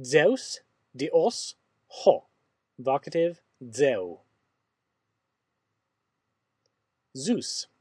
Zeus, Dios, Ho. Vocative, Zeu. Zeus.